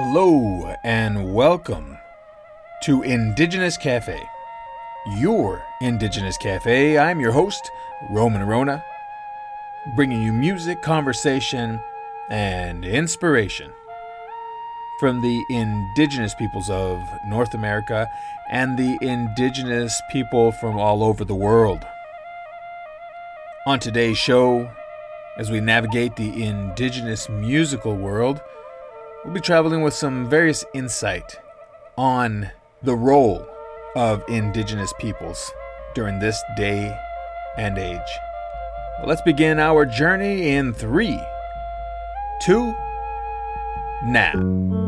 Hello and welcome to Indigenous Cafe, your Indigenous Cafe. I'm your host, Roman Orona, bringing you music, conversation, and inspiration from the indigenous peoples of North America and the indigenous people from all over the world. On today's show, as we navigate the indigenous musical world, we'll be traveling with some various insight on the role of indigenous peoples during this day and age. Well, let's begin our journey in three, two, now.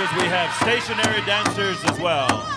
We have stationary dancers as well.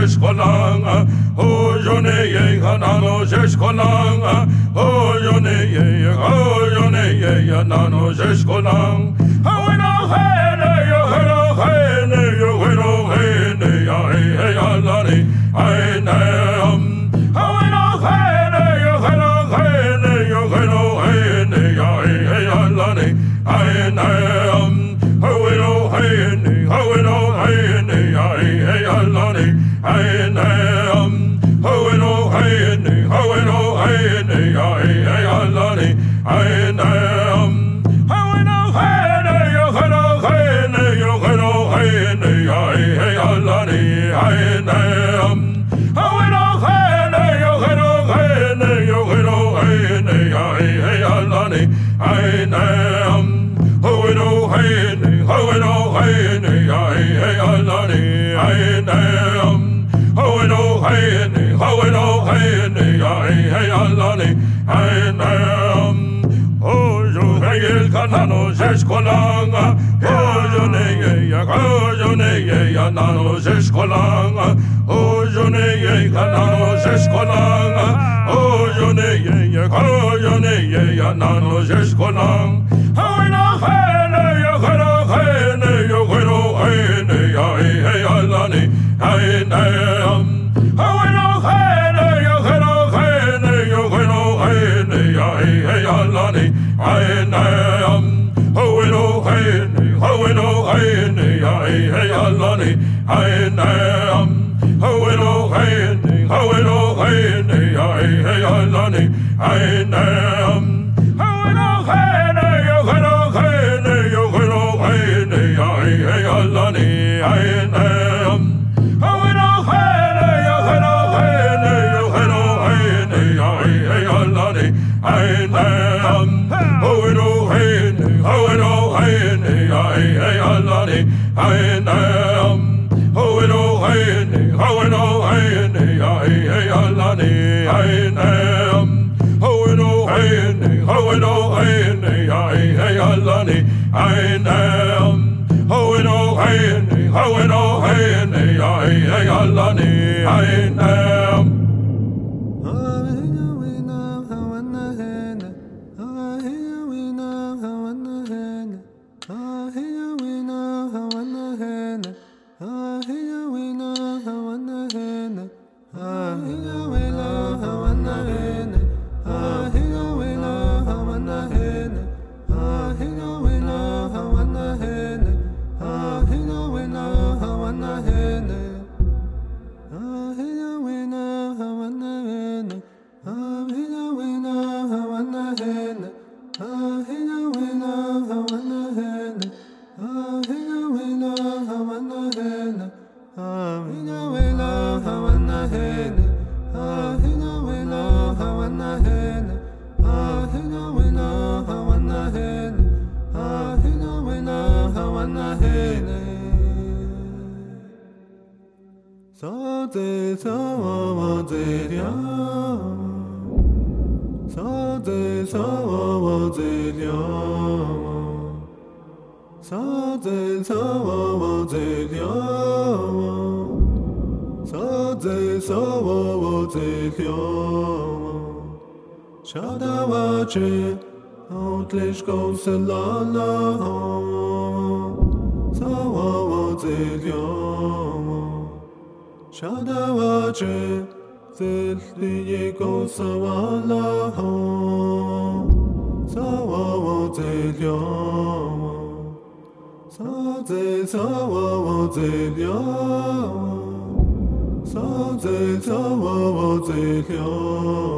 şeşkolanga o yone ye hanano şeşkolanga o yone ye o yone ye hanano şeşkolanga zeskolanga o jone ye kana zeskolanga o jone ye kana jone ye na no zeskolanga Ayalani, Ain, Ain. ścieżką Selala Cała łazywiała Siadała czy Zeszli jego sałala Cała łazywiała Sadze cała łazywiała Sadze cała łazywiała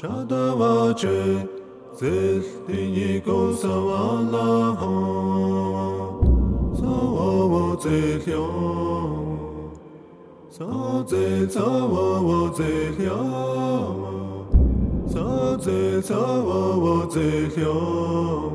沙达瓦彻，第十尼古萨瓦拉哈，萨瓦瓦彻了，萨彻萨瓦瓦彻了，萨彻萨瓦瓦彻了。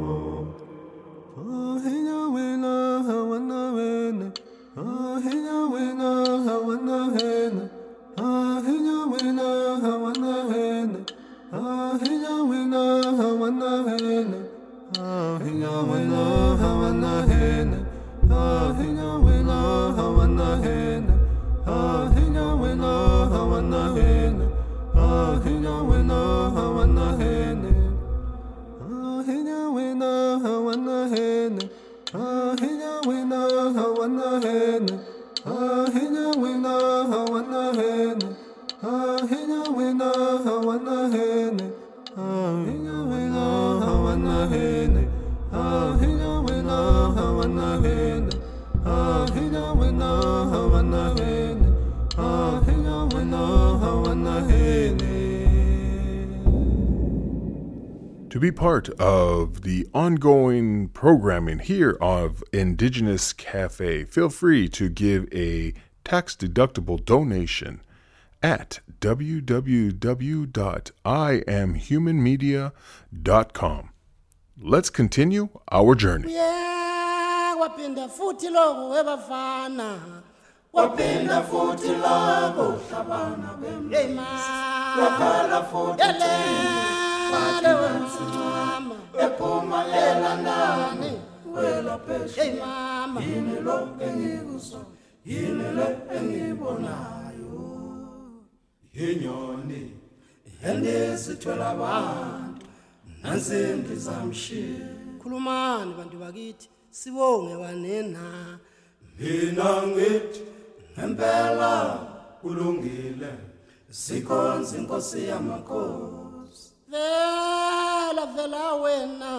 Be part of the ongoing programming here of Indigenous Cafe, feel free to give a tax deductible donation at www.iamhumanmedia.com. Let's continue our journey. Yeah, waphinda futhi lokho webafana waphinda futhi labo hlabana hey ma futhi yelele wemama ephuma elandani wela hey mama yini lo engikuzwa yini le engibonayo yinyoni endisithwela abantu nansi ndizamshiya khulumani bantu bakithi sibonge wanena. Mina ngithi ngempela kulungile. Sikhonza inkosi yamakhosi vela vela wena.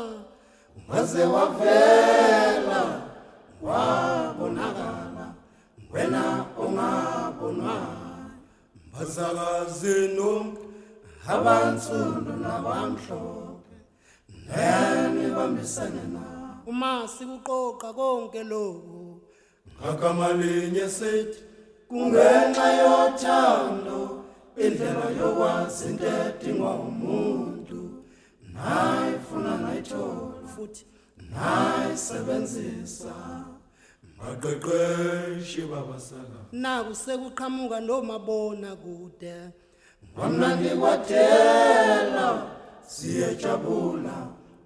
Waze wavela wabonakala. Wena ongabonwayo bazakazi nonke abansundu nabamhlophe. Nenibambisane nabo. Uma sikuqoqa konke lokhu ngagama linye sithi kungenxa yothando indlela yokwazi into edingwa umuntu nayifuna nayithola futhi nayisebenzisa. Baqeqeshi babasaka naku sekuqhamuka nomabona kude kwamnandi kwadela siyejabula.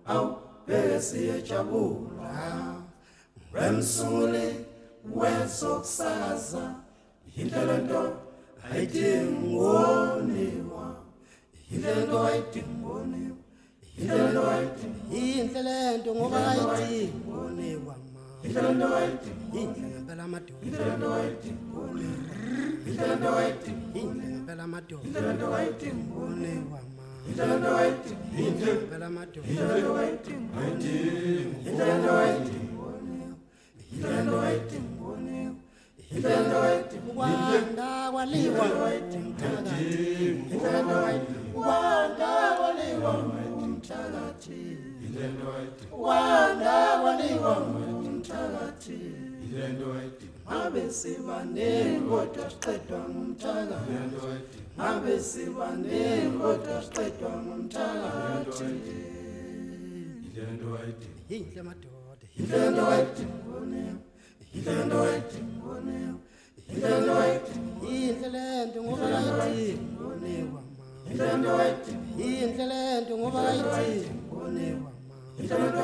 Awu beke siyejabula. Wemsuli wezokusakaza yindlela nto ayidingoniwa yinhle lento ayidingoniwa yinhle lento ayidingoniwa yinhle lento ngoba ayidingoniwa yinhle lento ayidingoniwa yinhle ngempela amadoda yinhle lento ayidingoniwa yinhle lento ayidingoniwa yinhle ngempela amadoda yinhle lento ayidingoniwa yinhlelo ayidingi yinhlelo amadoda yinhlelo ayidingi yinhlelo ayidingi yinhlelo ayidingi yilento yethu kwanda kwaliwa umthakathi yilento yethu kwanda kwaliwa umthakathi yilento yethu kwanda kwaliwa umthakathi yilento yethu ngabe sibaningi kodwa siqedwa ngumthakathi ngabe sibaningi kodwa siqedwa ngumthakathi yilento yethu yinhle madoda yilento yethu yile nto edingonewa yile nto yintle le nto ngoba kayithini ngonewa yile nto yintle le nto ngoba kayithini ngonewa yile nto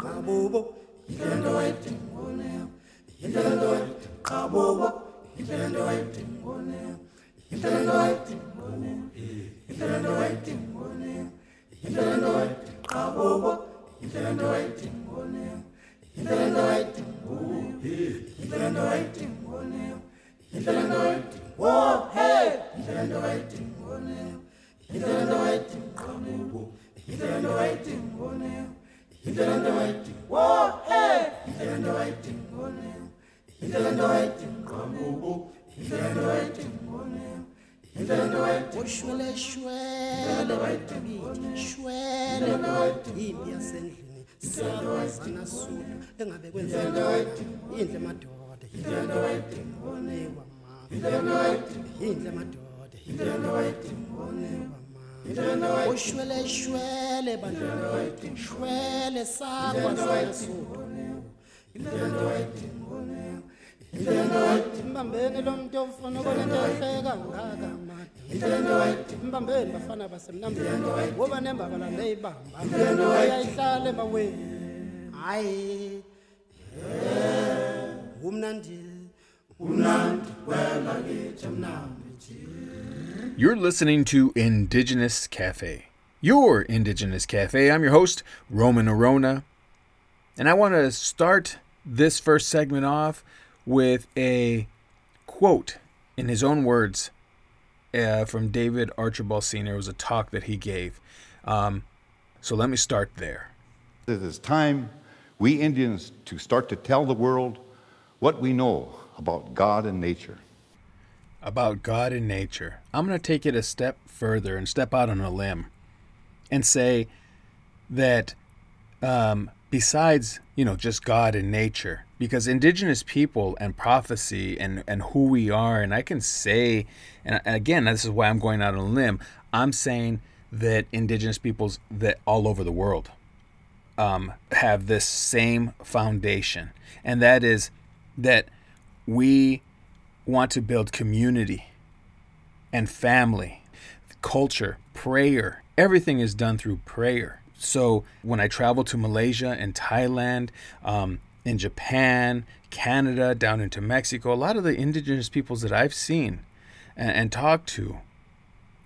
qabubo yile nto edingonewa yile nto qabubo yile nto edingonewa yile nto edingonewa yile nto edingonewa yile nto qabubo yile nto edingonewa Oh ushwele shwele shwele yimbi yasendlini sulu engabe kwenzeka yinhle madoda yinhle yinhle madoda ushwele shwele bantu shwele sakwazana sulu mbambeni lo muntu ofuna ukonento ehle kangaka mada mbambeni bafana basemnambeni ngoba nembabala leyibamba uyayihlala emaweni. Hayi. Umnandi. You're listening to Indigenous Cafe, your Indigenous Cafe. I'm your host, Roman Orona, and I want to start this first segment off with a quote in his own words uh, from David Archibald Sr. It was a talk that he gave. Um, so let me start there. It is time we Indians to start to tell the world what we know about God and nature. about God and nature. I'm going to take it a step further and step out on a limb and say that um, besides, you know, just God and nature, because indigenous people and prophecy and, and who we are, and I can say, and again, this is why I'm going out on a limb, I'm saying that indigenous peoples that all over the world um, have this same foundation, and that is that we want to build community and family, culture, prayer. Everything is done through prayer. So when I travel to Malaysia and Thailand, um, in Japan, Canada, down into Mexico, a lot of the indigenous peoples that I've seen and, and talked to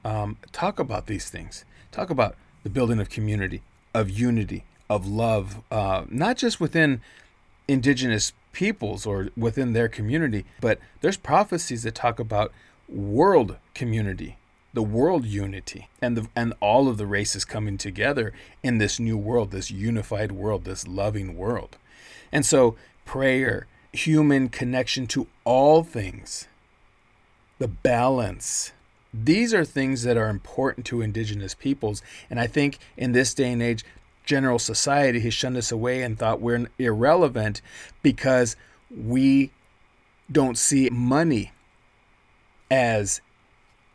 um, talk about these things. Talk about the building of community, of unity, of love, uh, not just within indigenous peoples or within their community, but there's prophecies that talk about world community, the world unity, and the and all of the races coming together in this new world, this unified world, this loving world. And so prayer, human connection to all things, the balance. These are things that are important to indigenous peoples. And I think in this day and age, general society has shunned us away and thought we're irrelevant because we don't see money as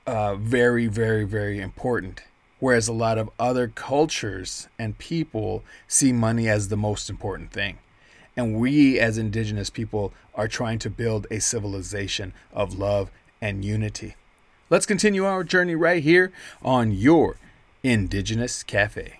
uh, very, very, very important. Whereas a lot of other cultures and people see money as the most important thing. And we, as indigenous people, are trying to build a civilization of love and unity. Let's continue our journey right here on your Indigenous Cafe.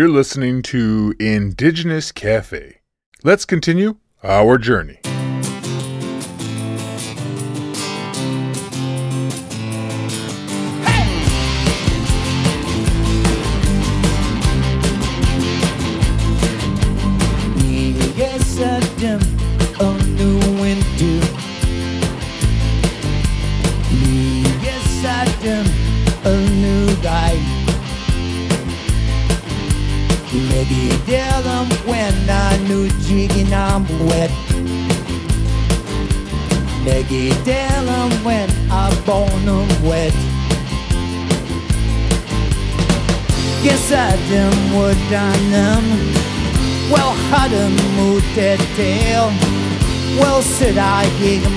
You're listening to Indigenous Cafe. Let's continue our journey.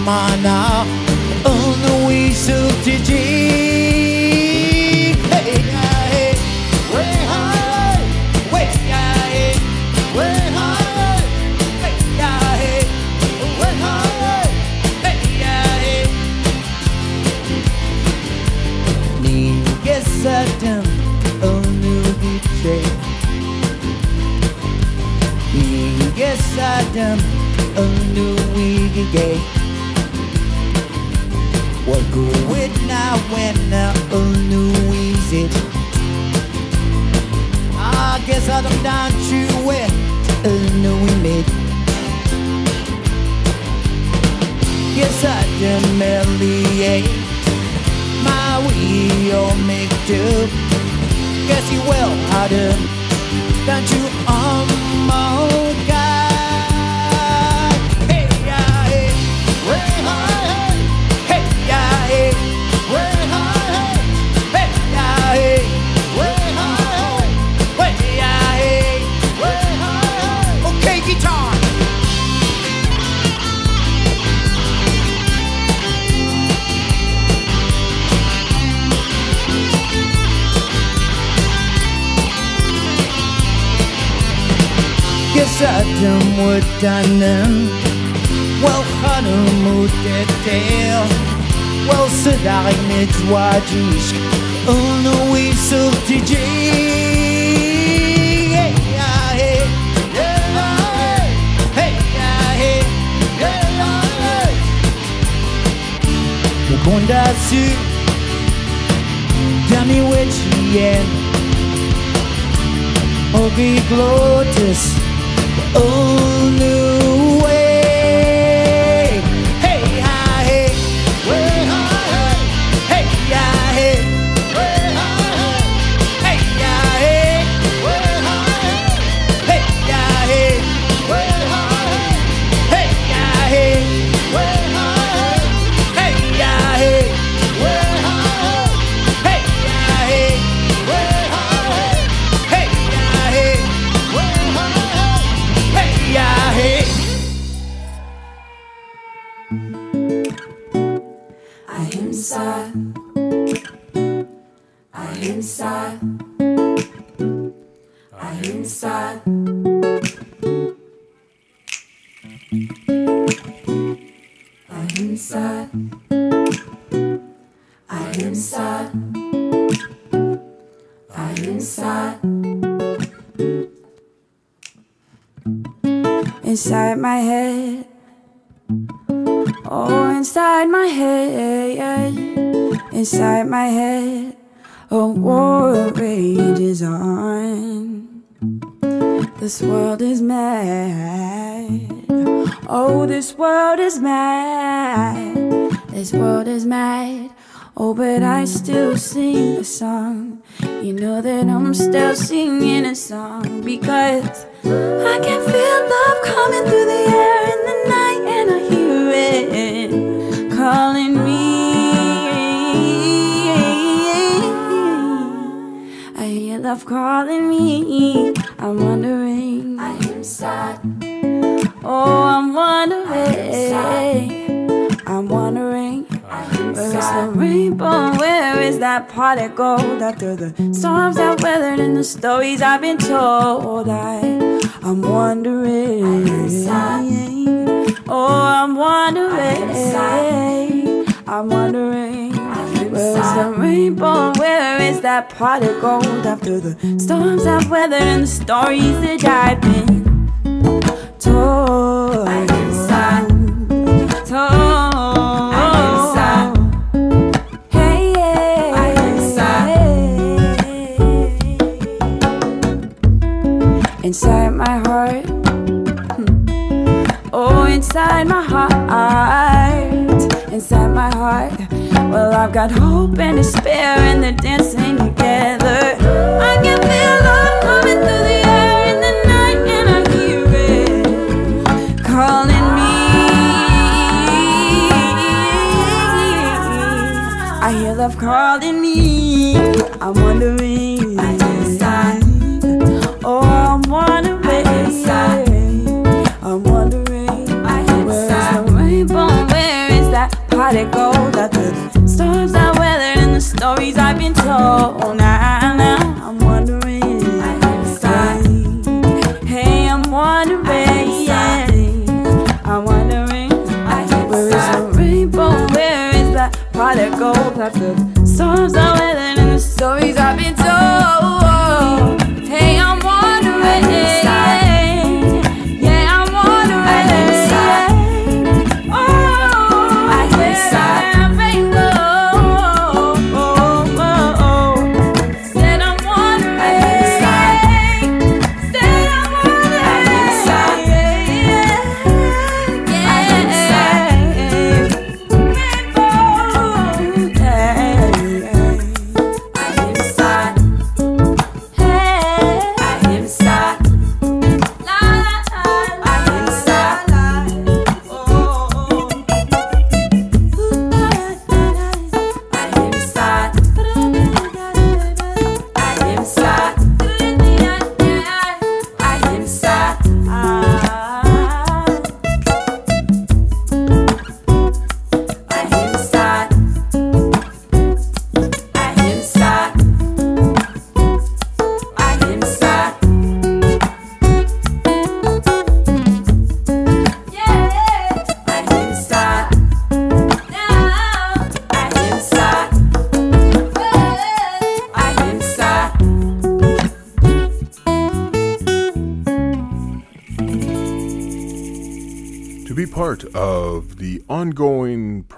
on Saddamuddanen Wel Hanamuddatel Wel Sadarik Nitwajisk Oh no, we so DJ Gonda su Dami wechien Ogi glotus all new my head, a war rages on. This world is mad. Oh, this world is mad. This world is mad. Oh, but I still sing a song. You know that I'm still singing a song because I can feel love coming through the air. love calling me. I'm wondering. I am sad. Oh, I'm wondering. I'm wondering. Where is the rainbow? Where is that pot of gold? After the storms that weathered and the stories I've been told? I, I'm wondering. Oh, I'm wondering. I'm wondering. Where is the rainbow? Where is that pot of gold after the storms I've weathered and the stories that I've been told? Told. inside my heart. Hmm. Oh, inside my heart. Inside my heart. Well, I've got hope and despair, and they're dancing together. I can feel love coming through the air in the night, and I hear it calling me. I hear love calling me. I'm wondering. I oh, I'm wondering. I'm wondering. Where's the rainbow? Where is that pot of gold that the storms I weathered and the stories I've been told? Now, now I'm wondering. Hey, I'm wondering. I'm wondering. Where is the rainbow? Where is that pot of gold the storms I weathered and the stories I've been told?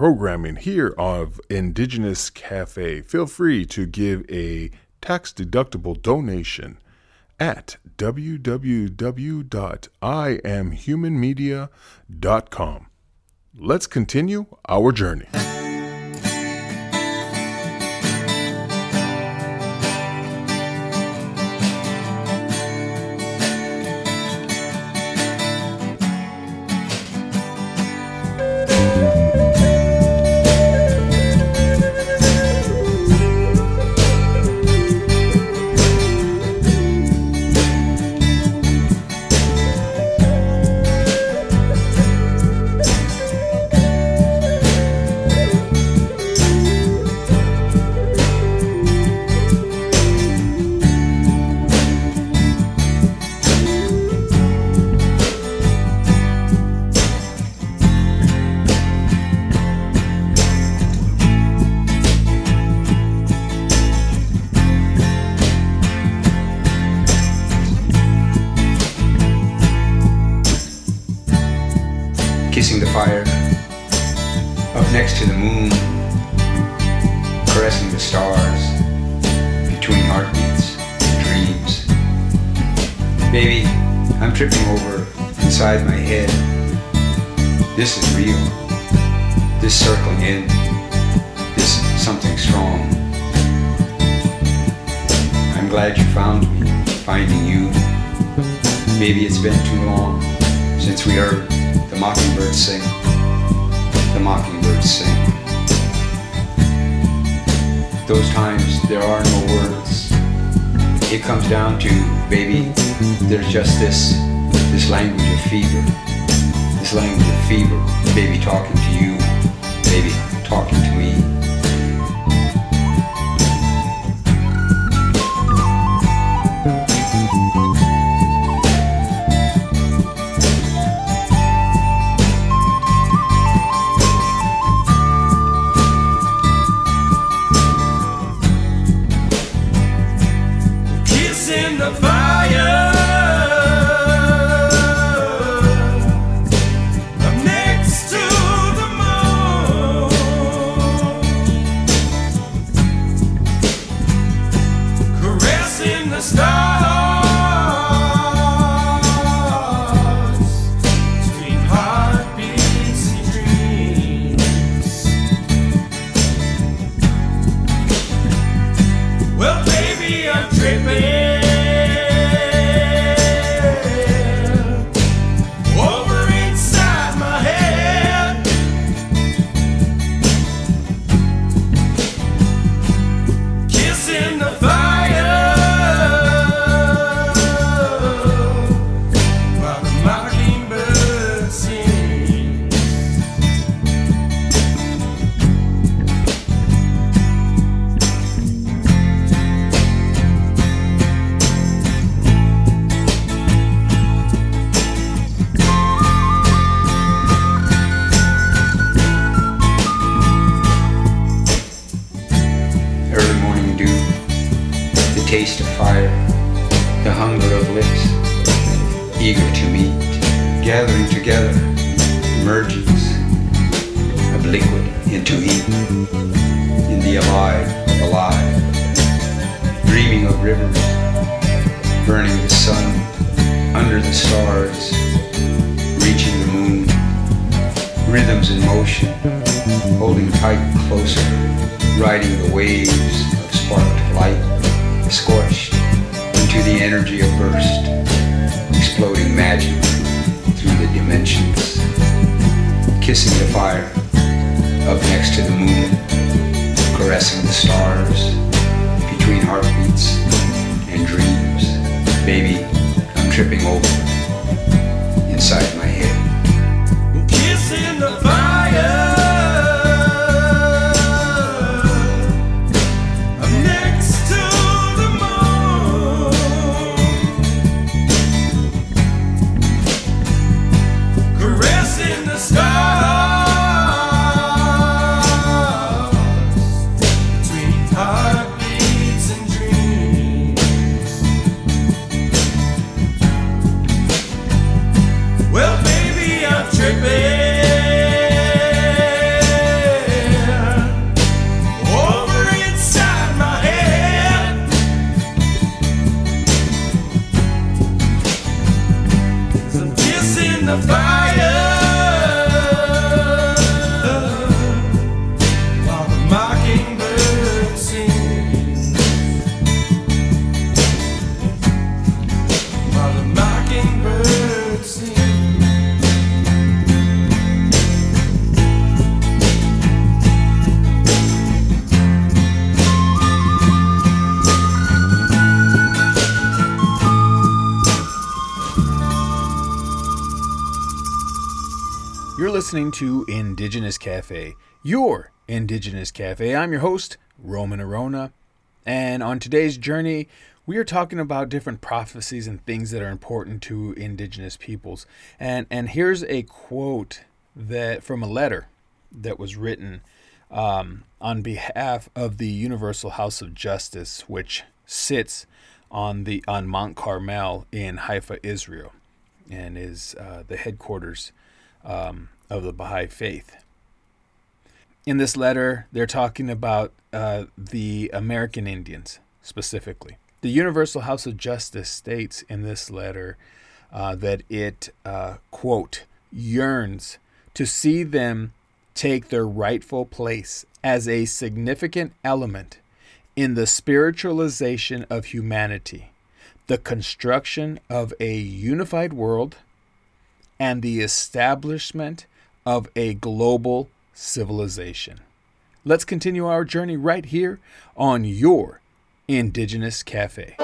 Programming here of Indigenous Cafe, feel free to give a tax deductible donation at www.iamhumanmedia.com. Let's continue our journey. the the listening to Indigenous Cafe, your Indigenous Cafe. I'm your host, Roman Orona. And on today's journey, we are talking about different prophecies and things that are important to Indigenous peoples. And, and here's a quote that from a letter that was written um, on behalf of the Universal House of Justice, which sits on the on Mount Carmel in Haifa, Israel, and is uh, the headquarters um, of the Baha'i faith. In this letter, they're talking about uh, the American Indians specifically. The Universal House of Justice states in this letter uh, that it, uh, quote, yearns to see them take their rightful place as a significant element in the spiritualization of humanity, the construction of a unified world, and the establishment of a global civilization. Let's continue our journey right here on your Indigenous Cafe.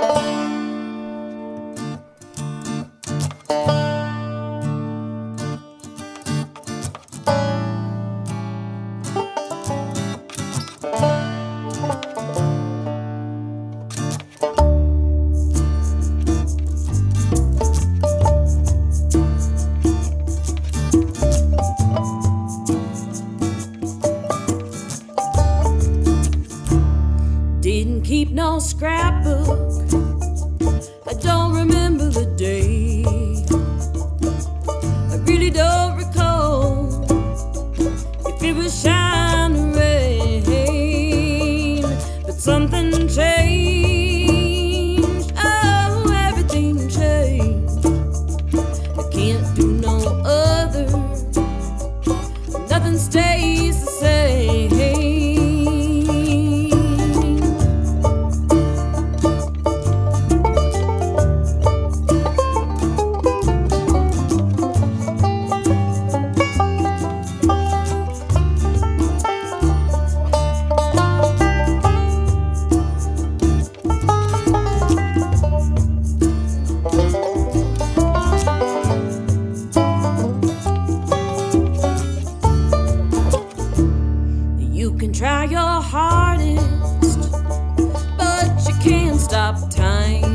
try your hardest, but you can't stop time.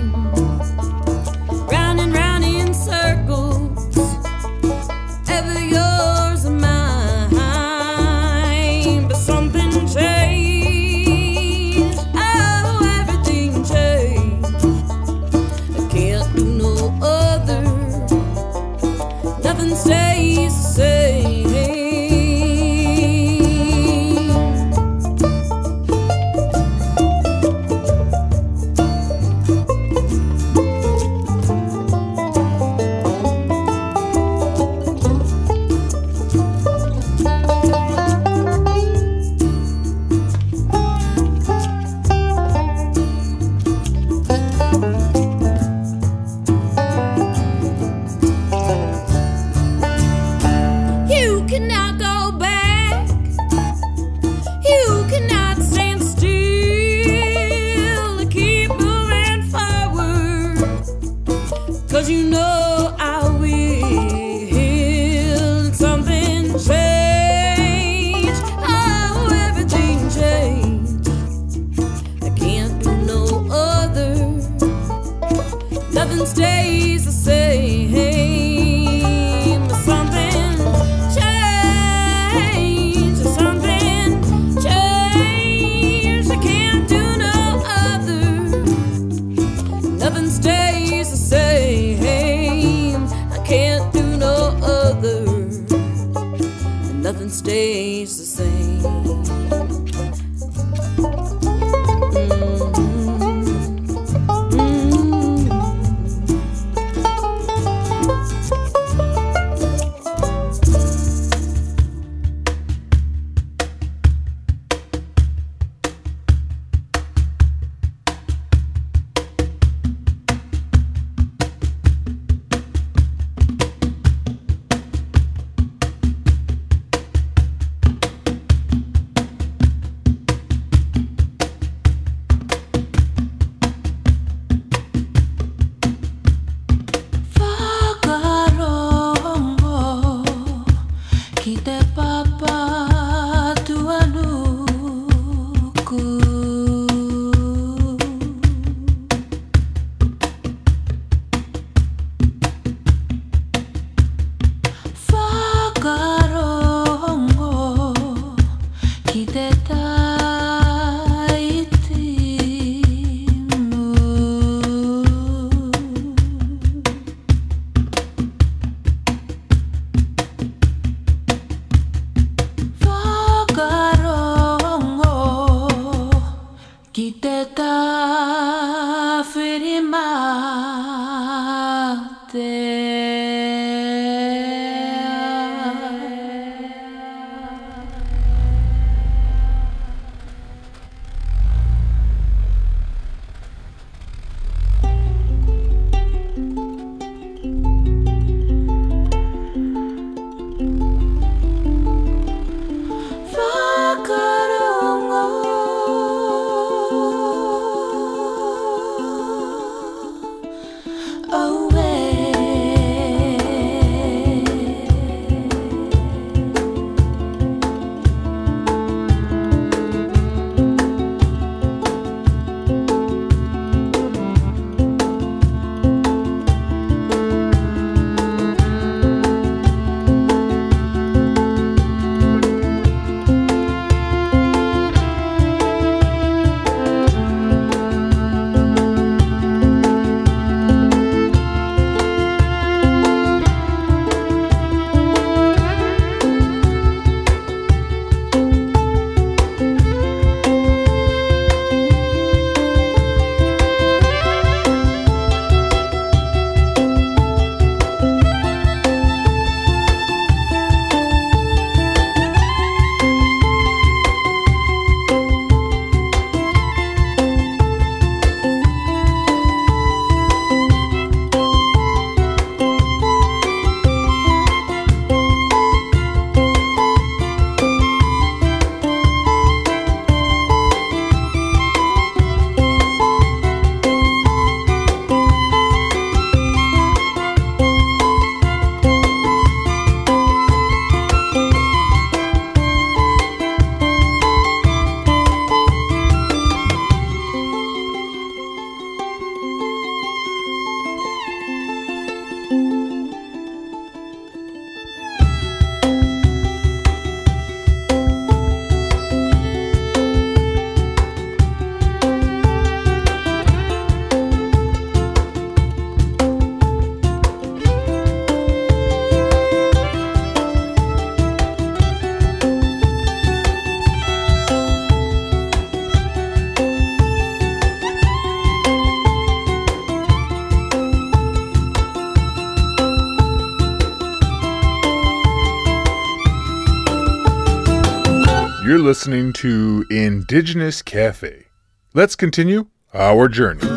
Listening to Indigenous Cafe. Let's continue our journey.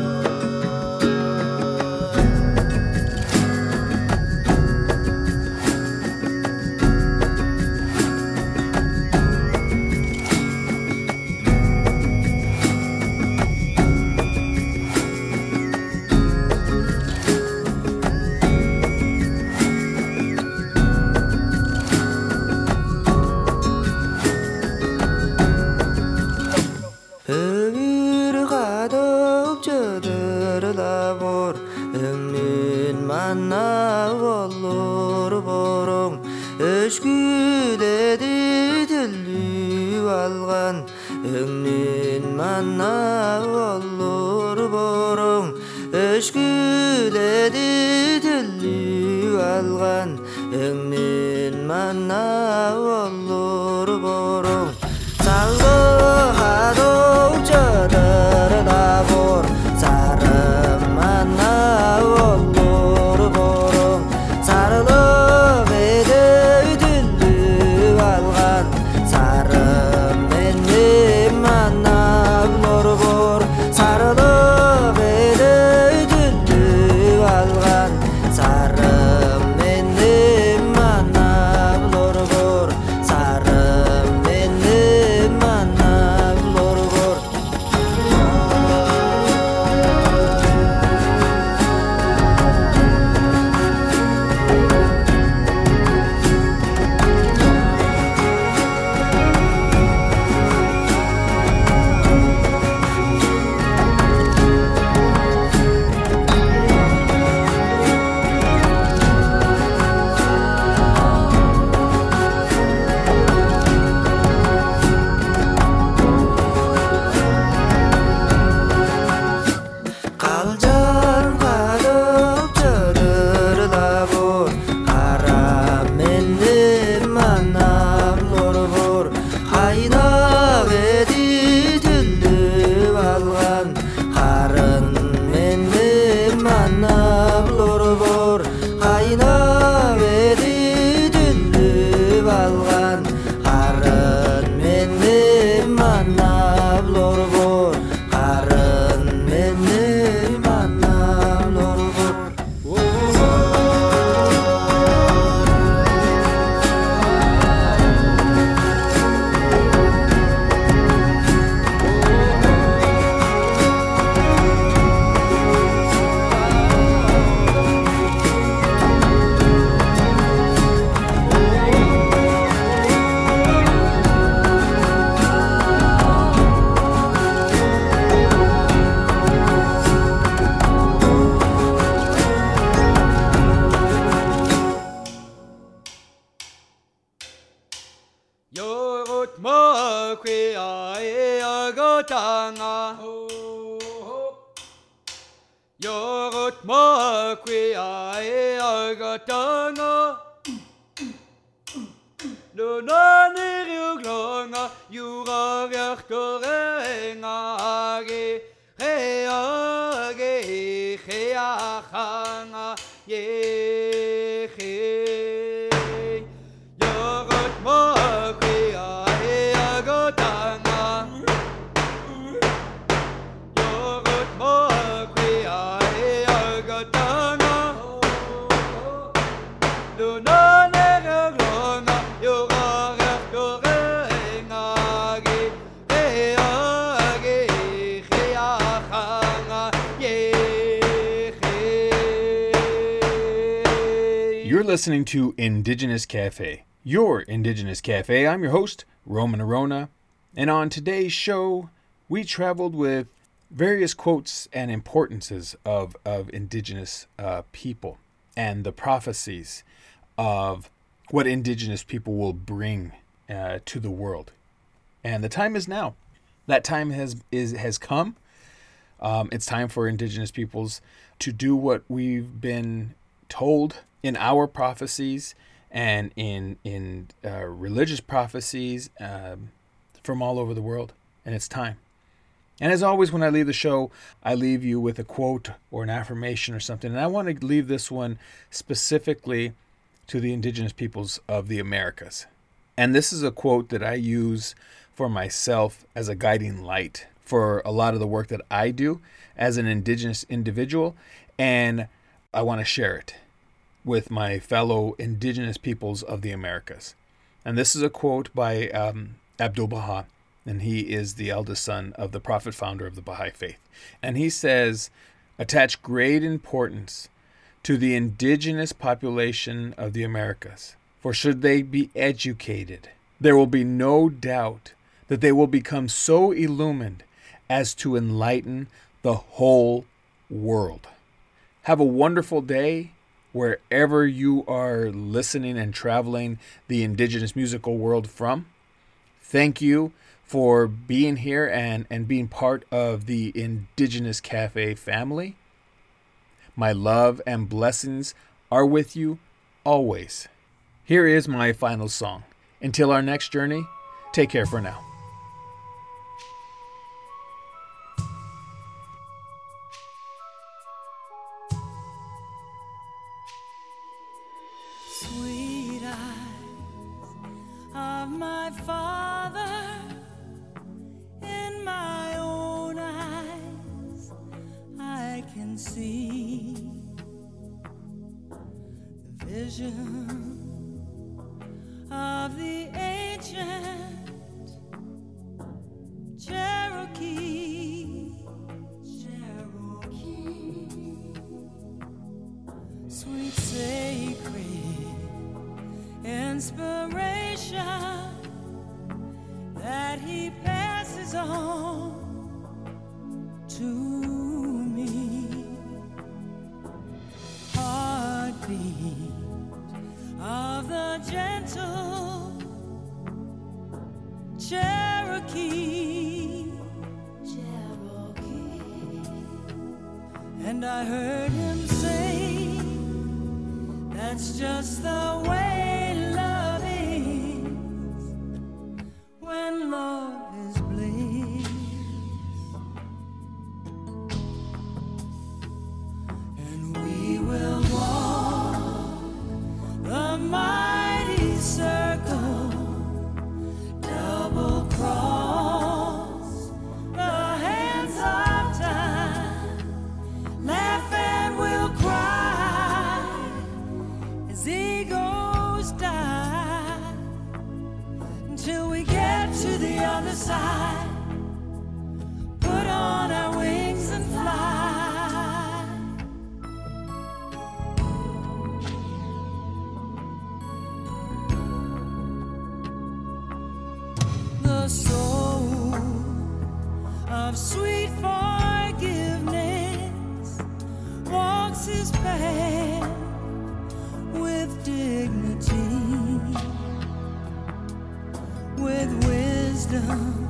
You're listening to Indigenous Cafe, your Indigenous Cafe. I'm your host, Roman Orona, and on today's show, we traveled with various quotes and importances of, of Indigenous uh, people and the prophecies of what Indigenous people will bring uh, to the world. And the time is now. That time has is has come. Um, it's time for Indigenous peoples to do what we've been told in our prophecies and in in uh, religious prophecies um, from all over the world, and it's time. And as always, when I leave the show, I leave you with a quote or an affirmation or something. And I want to leave this one specifically to the indigenous peoples of the Americas. And this is a quote that I use for myself as a guiding light for a lot of the work that I do as an indigenous individual. And I want to share it with my fellow indigenous peoples of the Americas. And this is a quote by um, Abdul Baha, and he is the eldest son of the prophet founder of the Baha'i faith. And he says, attach great importance to the indigenous population of the Americas, for should they be educated, there will be no doubt that they will become so illumined as to enlighten the whole world. Have a wonderful day wherever you are listening and traveling the indigenous musical world from. Thank you for being here and, and being part of the Indigenous Cafe family. My love and blessings are with you always. Here is my final song. Until our next journey, take care for now. my father in my own eyes I can see the vision of sweet forgiveness walks his path with dignity, with wisdom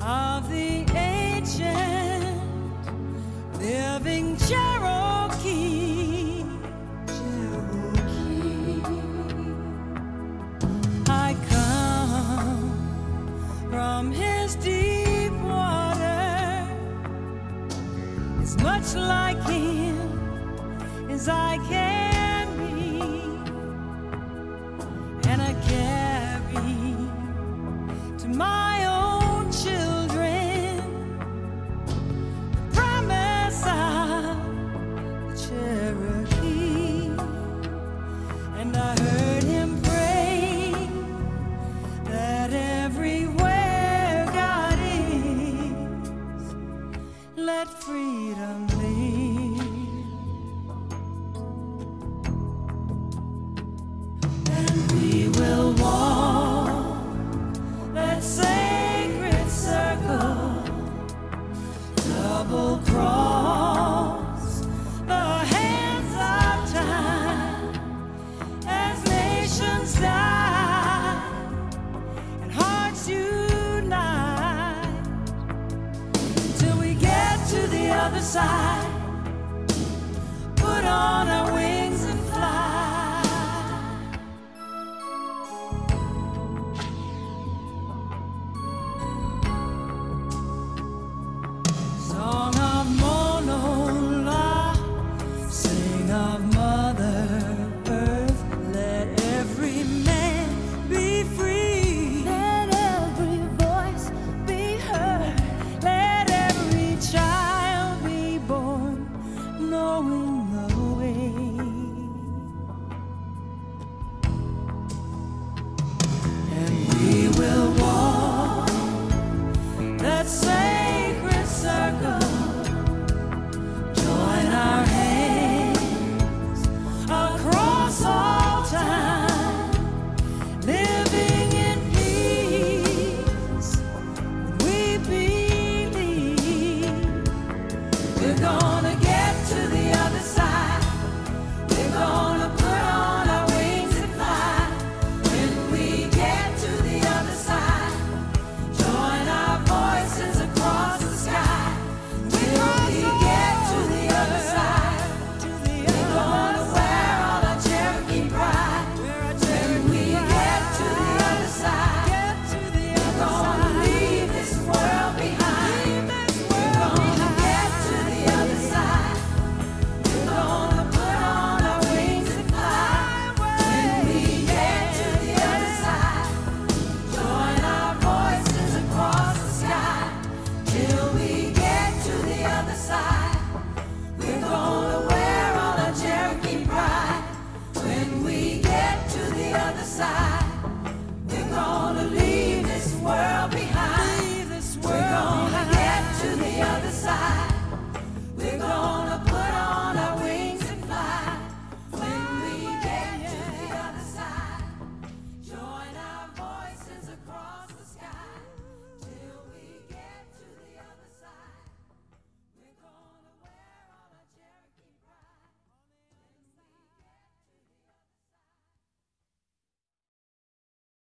of the ancient living cherub. much like him as I can.